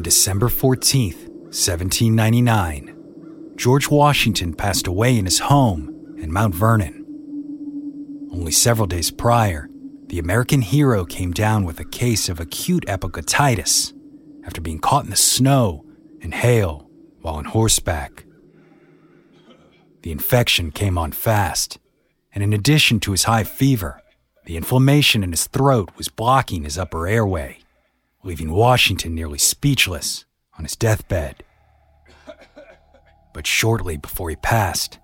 On December 14th, 1799, George Washington passed away in his home in Mount Vernon. Only several days prior, the American hero came down with a case of acute epiglottitis after being caught in the snow and hail while on horseback. The infection came on fast, and in addition to his high fever, the inflammation in his throat was blocking his upper airway leaving Washington nearly speechless on his deathbed. But shortly before he passed,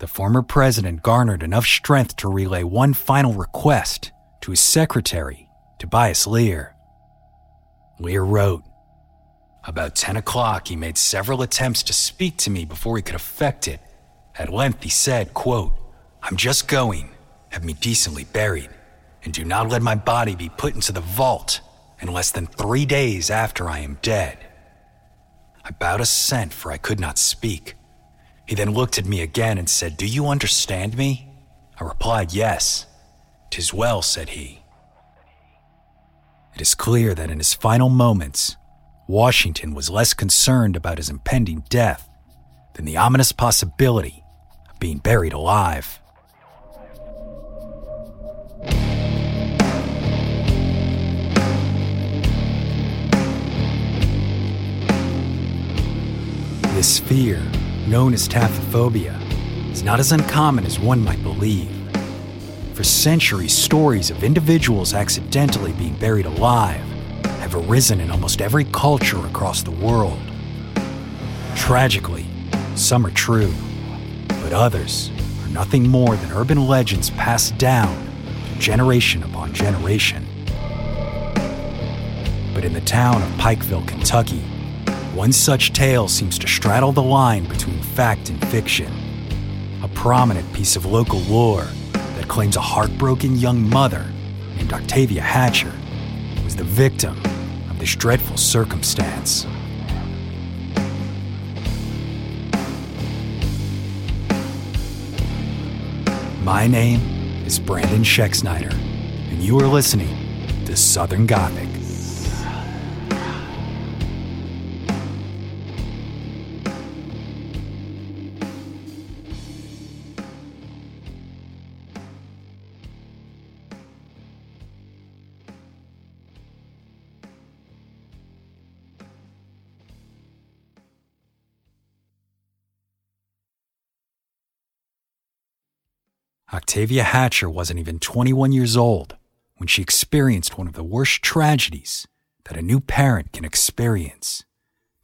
the former president garnered enough strength to relay one final request to his secretary, Tobias Lear. Lear wrote, About 10 o'clock, he made several attempts to speak to me before he could effect it. At length, he said, quote, I'm just going. Have me decently buried, and do not let my body be put into the vault in less than three days after I am dead. I bowed assent, for I could not speak. He then looked at me again and said, Do you understand me? I replied, Yes. Tis well, said he. It is clear that in his final moments, Washington was less concerned about his impending death than the ominous possibility of being buried alive. This fear, known as taphophobia, is not as uncommon as one might believe. For centuries, stories of individuals accidentally being buried alive have arisen in almost every culture across the world. Tragically, some are true, but others are nothing more than urban legends passed down generation upon generation. But in the town of Pikeville, Kentucky, one such tale seems to straddle the line between fact and fiction. A prominent piece of local lore that claims a heartbroken young mother named Octavia Hatcher was the victim of this dreadful circumstance. My name is Brandon Schexnayder, and you are listening to Southern Gothic. Octavia Hatcher wasn't even 21 years old when she experienced one of the worst tragedies that a new parent can experience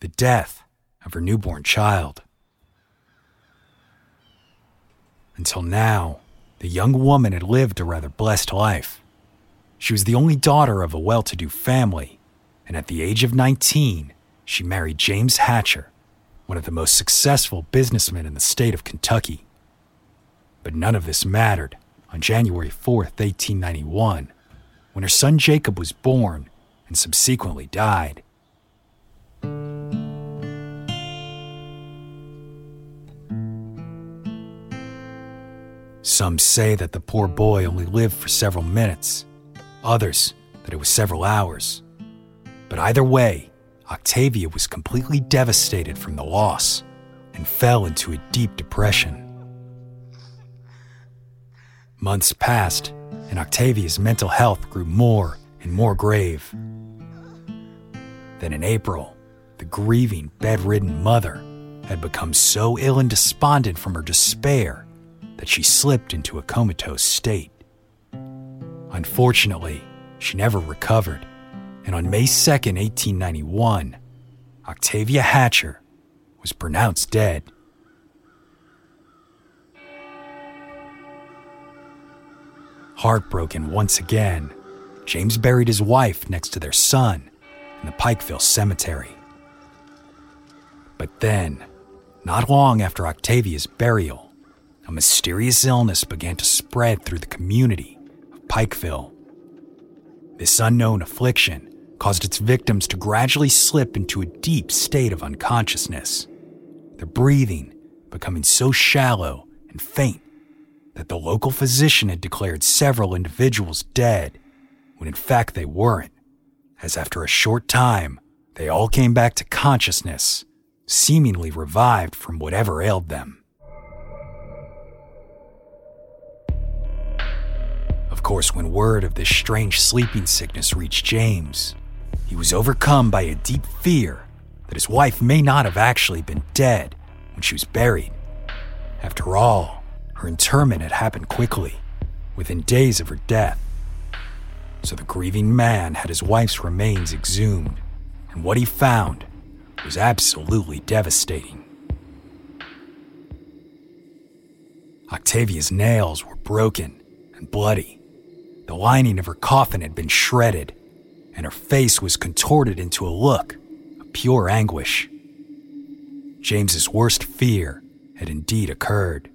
the death of her newborn child. Until now, the young woman had lived a rather blessed life. She was the only daughter of a well to do family, and at the age of 19, she married James Hatcher, one of the most successful businessmen in the state of Kentucky. But none of this mattered on January 4th, 1891, when her son Jacob was born and subsequently died. Some say that the poor boy only lived for several minutes, others that it was several hours. But either way, Octavia was completely devastated from the loss and fell into a deep depression. Months passed, and Octavia's mental health grew more and more grave. Then in April, the grieving, bedridden mother had become so ill and despondent from her despair that she slipped into a comatose state. Unfortunately, she never recovered, and on May 2, 1891, Octavia Hatcher was pronounced dead. Heartbroken once again, James buried his wife next to their son in the Pikeville Cemetery. But then, not long after Octavia's burial, a mysterious illness began to spread through the community of Pikeville. This unknown affliction caused its victims to gradually slip into a deep state of unconsciousness, their breathing becoming so shallow and faint that the local physician had declared several individuals dead, when in fact they weren't, as after a short time, they all came back to consciousness, seemingly revived from whatever ailed them. Of course, when word of this strange sleeping sickness reached James, he was overcome by a deep fear that his wife may not have actually been dead when she was buried. After all, her interment had happened quickly, within days of her death. So the grieving man had his wife's remains exhumed, and what he found was absolutely devastating. Octavia's nails were broken and bloody. The lining of her coffin had been shredded, and her face was contorted into a look of pure anguish. James's worst fear had indeed occurred.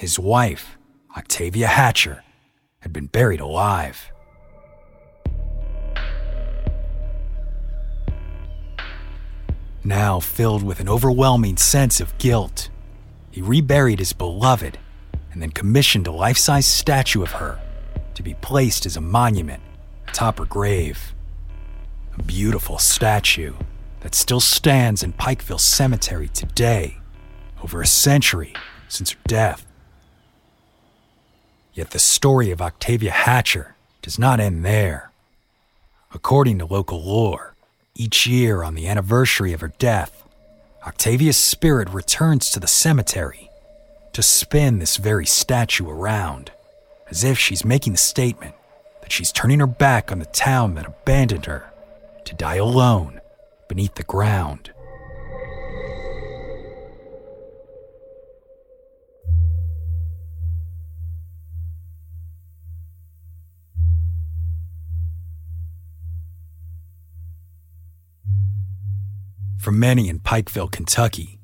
His wife, Octavia Hatcher, had been buried alive. Now filled with an overwhelming sense of guilt, he reburied his beloved and then commissioned a life size statue of her to be placed as a monument atop her grave. A beautiful statue that still stands in Pikeville Cemetery today, over a century since her death. Yet the story of Octavia Hatcher does not end there. According to local lore, each year on the anniversary of her death, Octavia's spirit returns to the cemetery to spin this very statue around, as if she's making the statement that she's turning her back on the town that abandoned her to die alone beneath the ground. For many in Pikeville, Kentucky,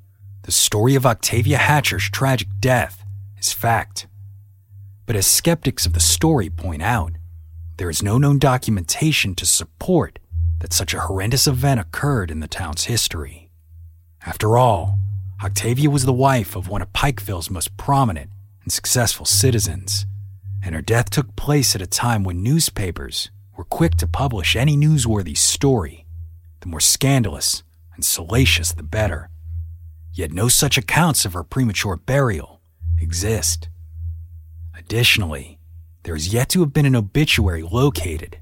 the story of Octavia Hatcher's tragic death is fact. But as skeptics of the story point out, there is no known documentation to support that such a horrendous event occurred in the town's history. After all, Octavia was the wife of one of Pikeville's most prominent and successful citizens, and her death took place at a time when newspapers were quick to publish any newsworthy story, the more scandalous and salacious the better. Yet no such accounts of her premature burial exist. Additionally, there is yet to have been an obituary located.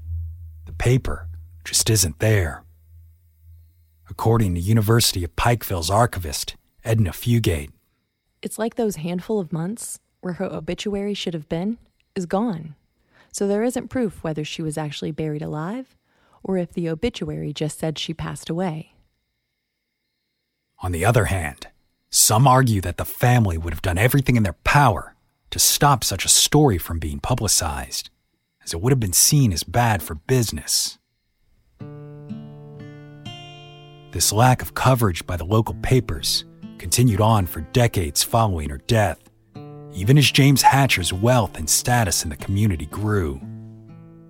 The paper just isn't there. According to University of Pikeville's archivist, Edna Fugate, it's like those handful of months where her obituary should have been is gone. So there isn't proof whether she was actually buried alive or if the obituary just said she passed away. On the other hand, some argue that the family would have done everything in their power to stop such a story from being publicized, as it would have been seen as bad for business. This lack of coverage by the local papers continued on for decades following her death, even as James Hatcher's wealth and status in the community grew.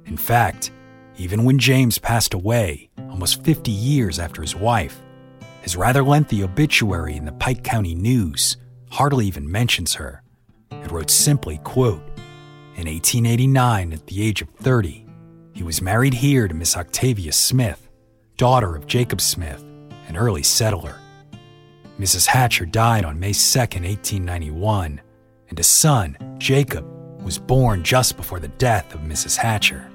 In fact, even when James passed away, almost 50 years after his wife, his rather lengthy obituary in the Pike County News hardly even mentions her, it wrote simply, quote, in 1889, at the age of 30, he was married here to Miss Octavia Smith, daughter of Jacob Smith, an early settler. Mrs. Hatcher died on May 2, 1891, and a son, Jacob, was born just before the death of Mrs. Hatcher.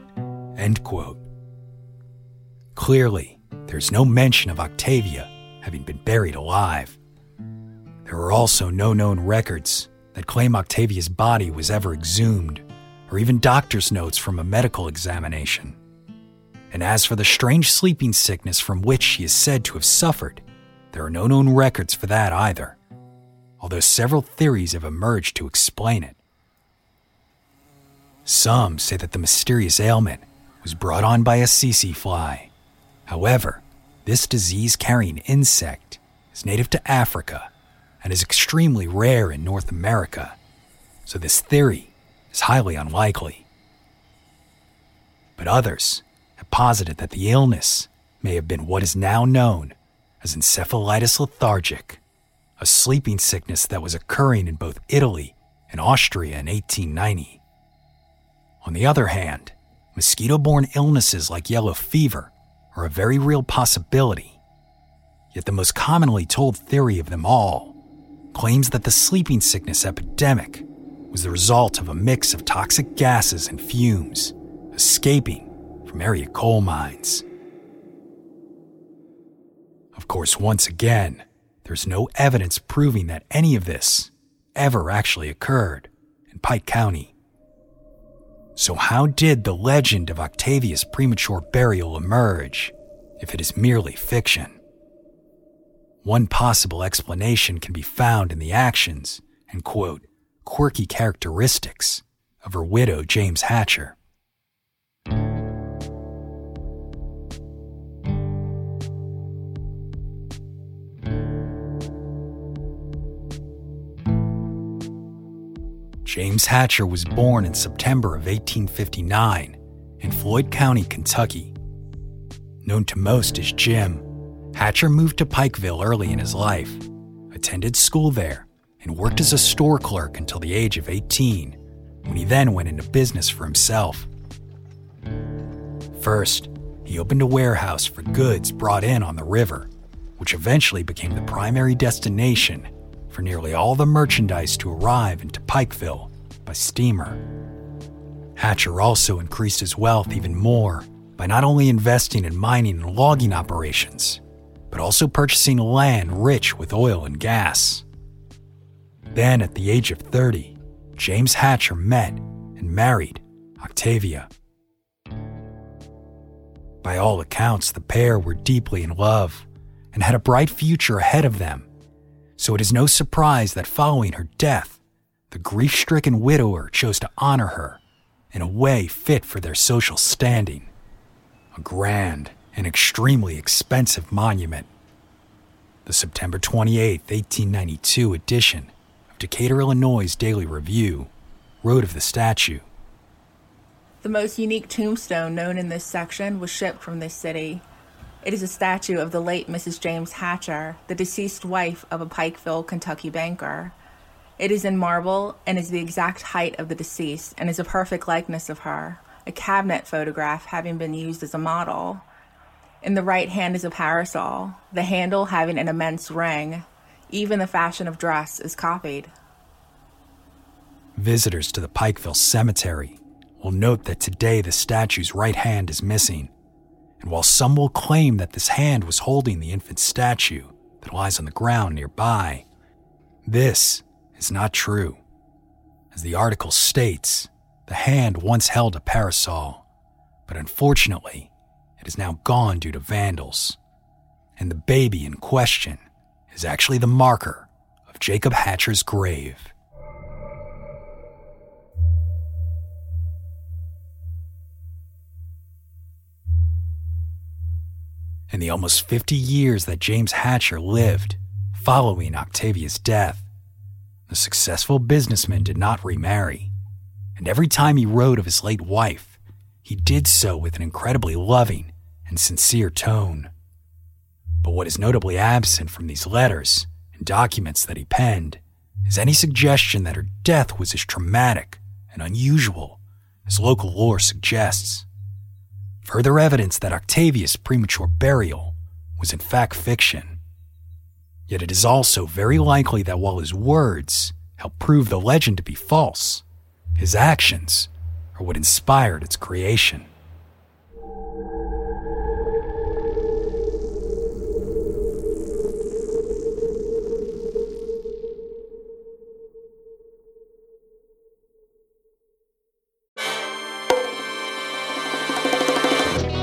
End quote. Clearly, there's no mention of Octavia having been buried alive. There are also no known records that claim Octavia's body was ever exhumed, or even doctor's notes from a medical examination. And as for the strange sleeping sickness from which she is said to have suffered, there are no known records for that either, although several theories have emerged to explain it. Some say that the mysterious ailment was brought on by a tsetse fly. However, this disease carrying insect is native to Africa and is extremely rare in North America, so this theory is highly unlikely. But others have posited that the illness may have been what is now known as encephalitis lethargica, a sleeping sickness that was occurring in both Italy and Austria in 1890. On the other hand, mosquito borne illnesses like yellow fever are a very real possibility. Yet the most commonly told theory of them all claims that the sleeping sickness epidemic was the result of a mix of toxic gases and fumes escaping from area coal mines. Of course, once again, there's no evidence proving that any of this ever actually occurred in Pike County. So, how did the legend of Octavia's premature burial emerge if it is merely fiction? One possible explanation can be found in the actions and, quote, quirky characteristics of her widow, James Hatcher. James Hatcher was born in September of 1859 in Floyd County, Kentucky. Known to most as Jim, Hatcher moved to Pikeville early in his life, attended school there, and worked as a store clerk until the age of 18, when he then went into business for himself. First, he opened a warehouse for goods brought in on the river, which eventually became the primary destination for nearly all the merchandise to arrive into Pikeville by steamer. Hatcher also increased his wealth even more by not only investing in mining and logging operations, but also purchasing land rich with oil and gas. Then, at the age of 30, James Hatcher met and married Octavia. By all accounts, the pair were deeply in love and had a bright future ahead of them so it is no surprise that following her death, the grief stricken widower chose to honor her in a way fit for their social standing a grand and extremely expensive monument. The September 28, 1892 edition of Decatur, Illinois' Daily Review wrote of the statue. The most unique tombstone known in this section was shipped from this city it is a statue of the late Mrs. James Hatcher, the deceased wife of a Pikeville, Kentucky banker. It is in marble and is the exact height of the deceased and is a perfect likeness of her, a cabinet photograph having been used as a model. In the right hand is a parasol, the handle having an immense ring. Even the fashion of dress is copied. Visitors to the Pikeville Cemetery will note that today the statue's right hand is missing and while some will claim that this hand was holding the infant statue that lies on the ground nearby, this is not true. As the article states, the hand once held a parasol, but unfortunately, it is now gone due to vandals. And the baby in question is actually the marker of Jacob Hatcher's grave. In the almost 50 years that James Hatcher lived following Octavia's death. The successful businessman did not remarry, and every time he wrote of his late wife, he did so with an incredibly loving and sincere tone. But what is notably absent from these letters and documents that he penned is any suggestion that her death was as traumatic and unusual as local lore suggests. Further evidence that Octavia's premature burial was in fact fiction. Yet it is also very likely that while his words help prove the legend to be false, his actions are what inspired its creation.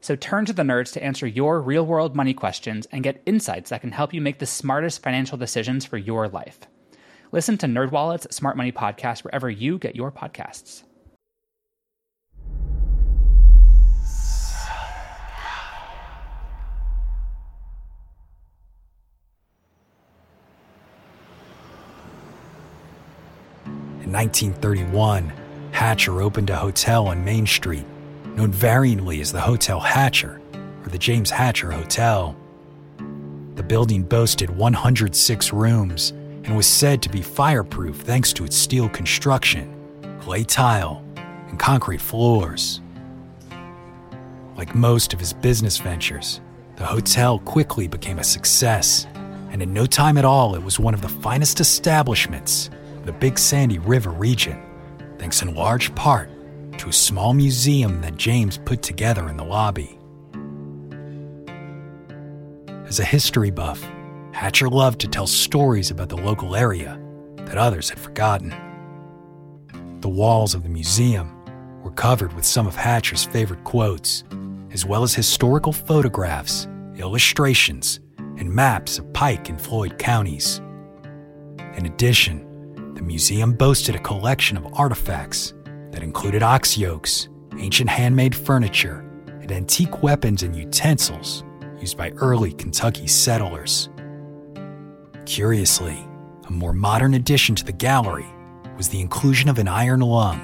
So turn to the nerds to answer your real world money questions and get insights that can help you make the smartest financial decisions for your life. Listen to NerdWallet's Smart Money Podcast wherever you get your podcasts. In 1931, Hatcher opened a hotel on Main Street known varyingly as the Hotel Hatcher or the James Hatcher Hotel. The building boasted 106 rooms and was said to be fireproof thanks to its steel construction, clay tile, and concrete floors. Like most of his business ventures, the hotel quickly became a success, and in no time at all, it was one of the finest establishments of the Big Sandy River region, thanks in large part to a small museum that James put together in the lobby. As a history buff, Hatcher loved to tell stories about the local area that others had forgotten. The walls of the museum were covered with some of Hatcher's favorite quotes, as well as historical photographs, illustrations, and maps of Pike and Floyd counties. In addition, the museum boasted a collection of artifacts that included ox yokes, ancient handmade furniture, and antique weapons and utensils used by early Kentucky settlers. Curiously, a more modern addition to the gallery was the inclusion of an iron lung,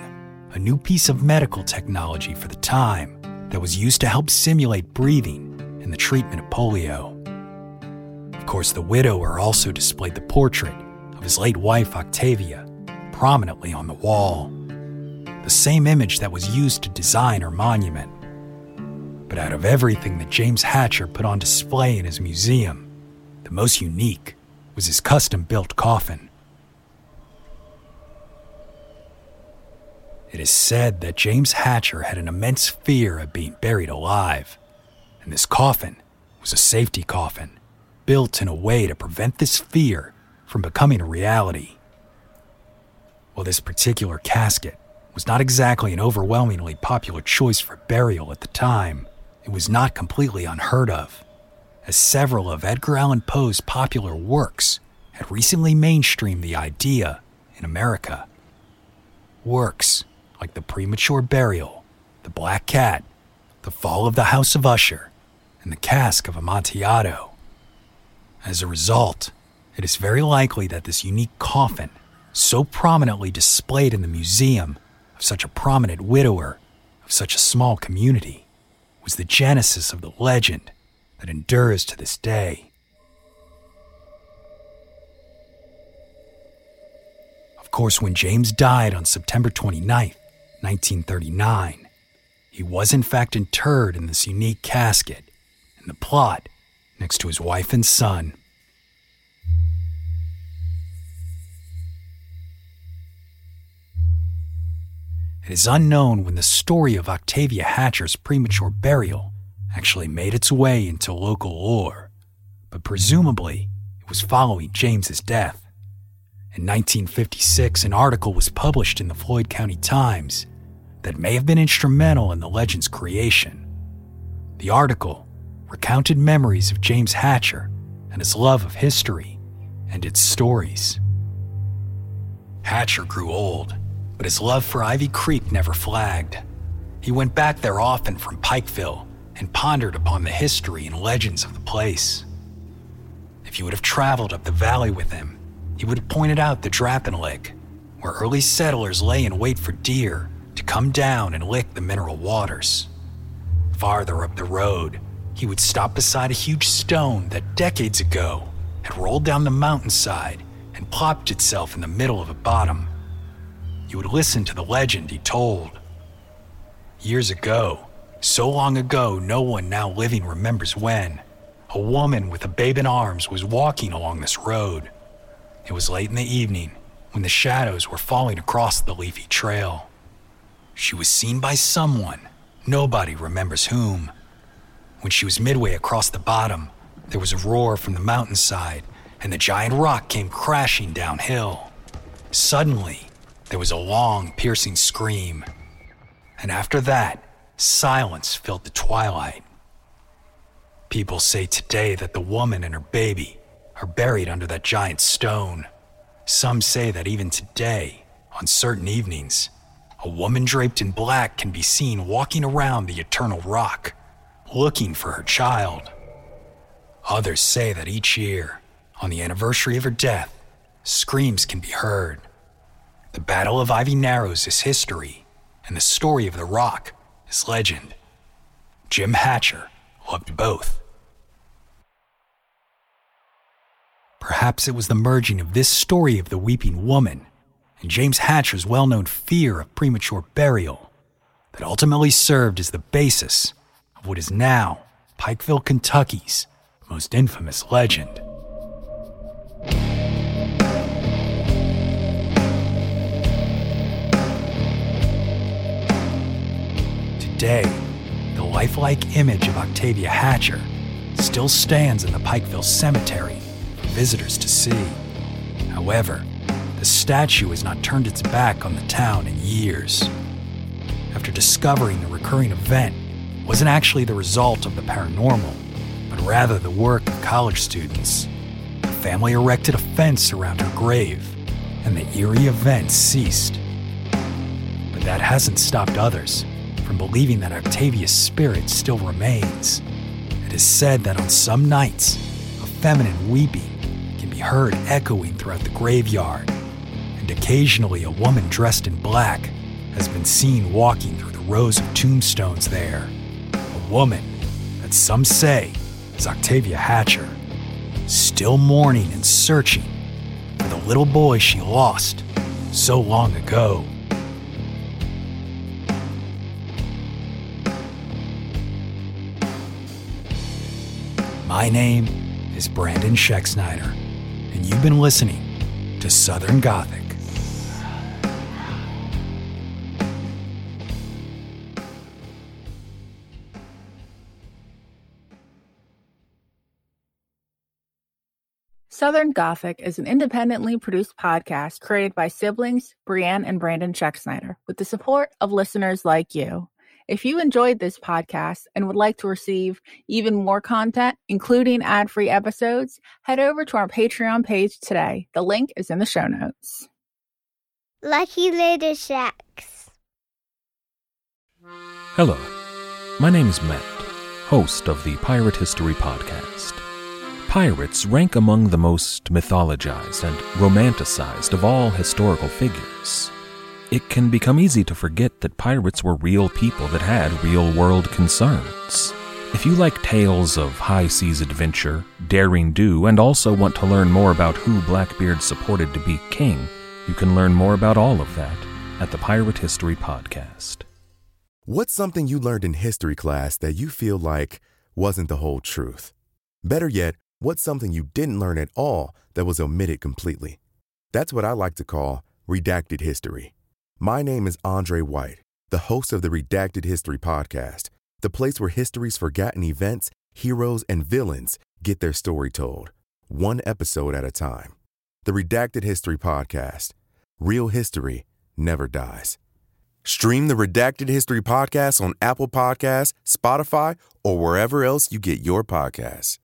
a new piece of medical technology for the time that was used to help simulate breathing in the treatment of polio. Of course, the widower also displayed the portrait of his late wife, Octavia, prominently on the wall the same image that was used to design her monument. But out of everything that James Hatcher put on display in his museum, the most unique was his custom built coffin. It is said that James Hatcher had an immense fear of being buried alive, and this coffin was a safety coffin built in a way to prevent this fear from becoming a reality. Well, this particular casket was not exactly an overwhelmingly popular choice for burial at the time, it was not completely unheard of, as several of Edgar Allan Poe's popular works had recently mainstreamed the idea in America. Works like The Premature Burial, The Black Cat, The Fall of the House of Usher, and The Cask of Amontillado. As a result, it is very likely that this unique coffin, so prominently displayed in the museum of such a prominent widower of such a small community, was the genesis of the legend that endures to this day. Of course, when James died on September 29, 1939, he was in fact interred in this unique casket in the plot next to his wife and son. It is unknown when the story of Octavia Hatcher's premature burial actually made its way into local lore, but presumably it was following James's death. In 1956, an article was published in the Floyd County Times that may have been instrumental in the legend's creation. The article recounted memories of James Hatcher and his love of history and its stories. Hatcher grew old, but his love for Ivy Creek never flagged. He went back there often from Pikeville and pondered upon the history and legends of the place. If you would have traveled up the valley with him, he would have pointed out the Drappin Lick, where early settlers lay in wait for deer to come down and lick the mineral waters. Farther up the road, he would stop beside a huge stone that decades ago had rolled down the mountainside and plopped itself in the middle of a bottom. You would listen to the legend he told. Years ago, so long ago no one now living remembers when, a woman with a babe in arms was walking along this road. It was late in the evening when the shadows were falling across the leafy trail. She was seen by someone, nobody remembers whom. When she was midway across the bottom, there was a roar from the mountainside, and the giant rock came crashing downhill. Suddenly, there was a long, piercing scream. And after that, silence filled the twilight. People say today that the woman and her baby are buried under that giant stone. Some say that even today, on certain evenings, a woman draped in black can be seen walking around the eternal rock, looking for her child. Others say that each year, on the anniversary of her death, screams can be heard. The Battle of Ivy Narrows is history, and the story of the rock is legend. Jim Hatcher loved both. Perhaps it was the merging of this story of the weeping woman and James Hatcher's well known fear of premature burial that ultimately served as the basis of what is now Pikeville, Kentucky's most infamous legend. Today, the lifelike image of Octavia Hatcher still stands in the Pikeville Cemetery for visitors to see. However, the statue has not turned its back on the town in years. After discovering the recurring event wasn't actually the result of the paranormal, but rather the work of college students, the family erected a fence around her grave, and the eerie event ceased. But that hasn't stopped others from believing that Octavia's spirit still remains. It is said that on some nights, a feminine weeping can be heard echoing throughout the graveyard, and occasionally a woman dressed in black has been seen walking through the rows of tombstones there. A woman that some say is Octavia Hatcher, still mourning and searching for the little boy she lost so long ago. My name is Brandon Schexnayder and you've been listening to Southern Gothic. Southern Gothic is an independently produced podcast created by siblings Brienne and Brandon Schexnayder with the support of listeners like you. If you enjoyed this podcast and would like to receive even more content, including ad free episodes, head over to our Patreon page today. The link is in the show notes. Lucky Little Shacks. Hello, my name is Matt, host of the Pirate History Podcast. Pirates rank among the most mythologized and romanticized of all historical figures. It can become easy to forget that pirates were real people that had real world concerns. If you like tales of high seas adventure, daring do, and also want to learn more about who Blackbeard supported to be king, you can learn more about all of that at the Pirate History Podcast. What's something you learned in history class that you feel like wasn't the whole truth? Better yet, what's something you didn't learn at all that was omitted completely? That's what I like to call redacted history. My name is Andre White, the host of the Redacted History Podcast, the place where history's forgotten events, heroes, and villains get their story told, one episode at a time. The Redacted History Podcast. Real history never dies. Stream the Redacted History Podcast on Apple Podcasts, Spotify, or wherever else you get your podcasts.